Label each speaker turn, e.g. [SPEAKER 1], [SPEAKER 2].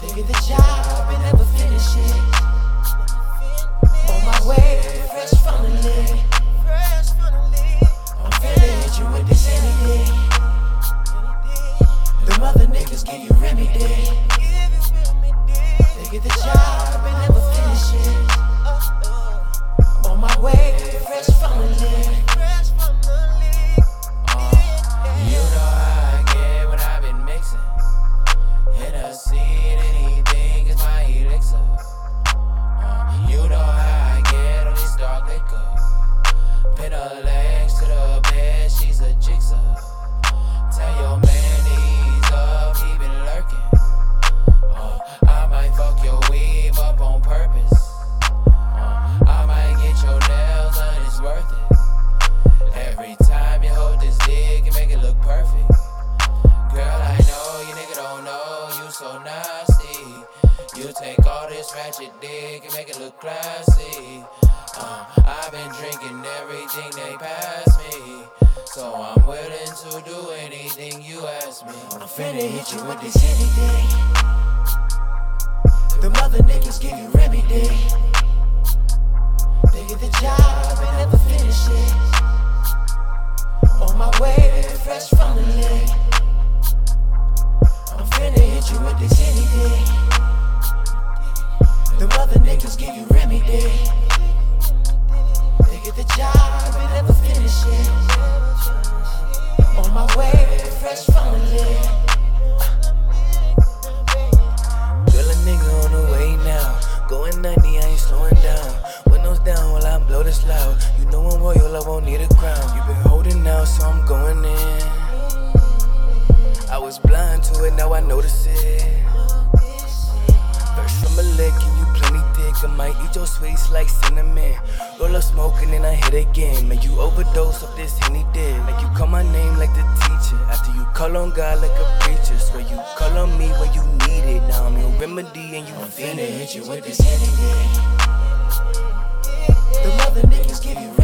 [SPEAKER 1] They get the job and never finish it. On my way, fresh. I'm finna hit you with this day. Give you remedy. They get the job and never finish it.
[SPEAKER 2] So nasty. You take all this ratchet dick and make it look classy. Uh, I've been drinking everything they pass me. So I'm willing to do anything you ask me.
[SPEAKER 1] I'm finna hit you with this anything. The Them other niggas give you you with this henny dick. Them other niggas give you remedy. They get the job and never finish it. On my way, fresh from the leg.
[SPEAKER 3] Girl, a nigga on the way now. Going 90, I ain't slowing down. Windows down while I blow this loud. You know I'm royal, I won't need a crown. You been holding out, so I'm going in. I was blind to it, now I notice it. First from a lick and you plenty thick. I might eat your sweets like cinnamon. Roll up smoke and I hit again. Man, you overdose of this henny dick. Like you call my name like the teacher. After you call on God like a preacher. Swear you call on me when you need it. Now I'm your remedy and you
[SPEAKER 1] I'm finna hit you with this henny dick. Them other niggas give you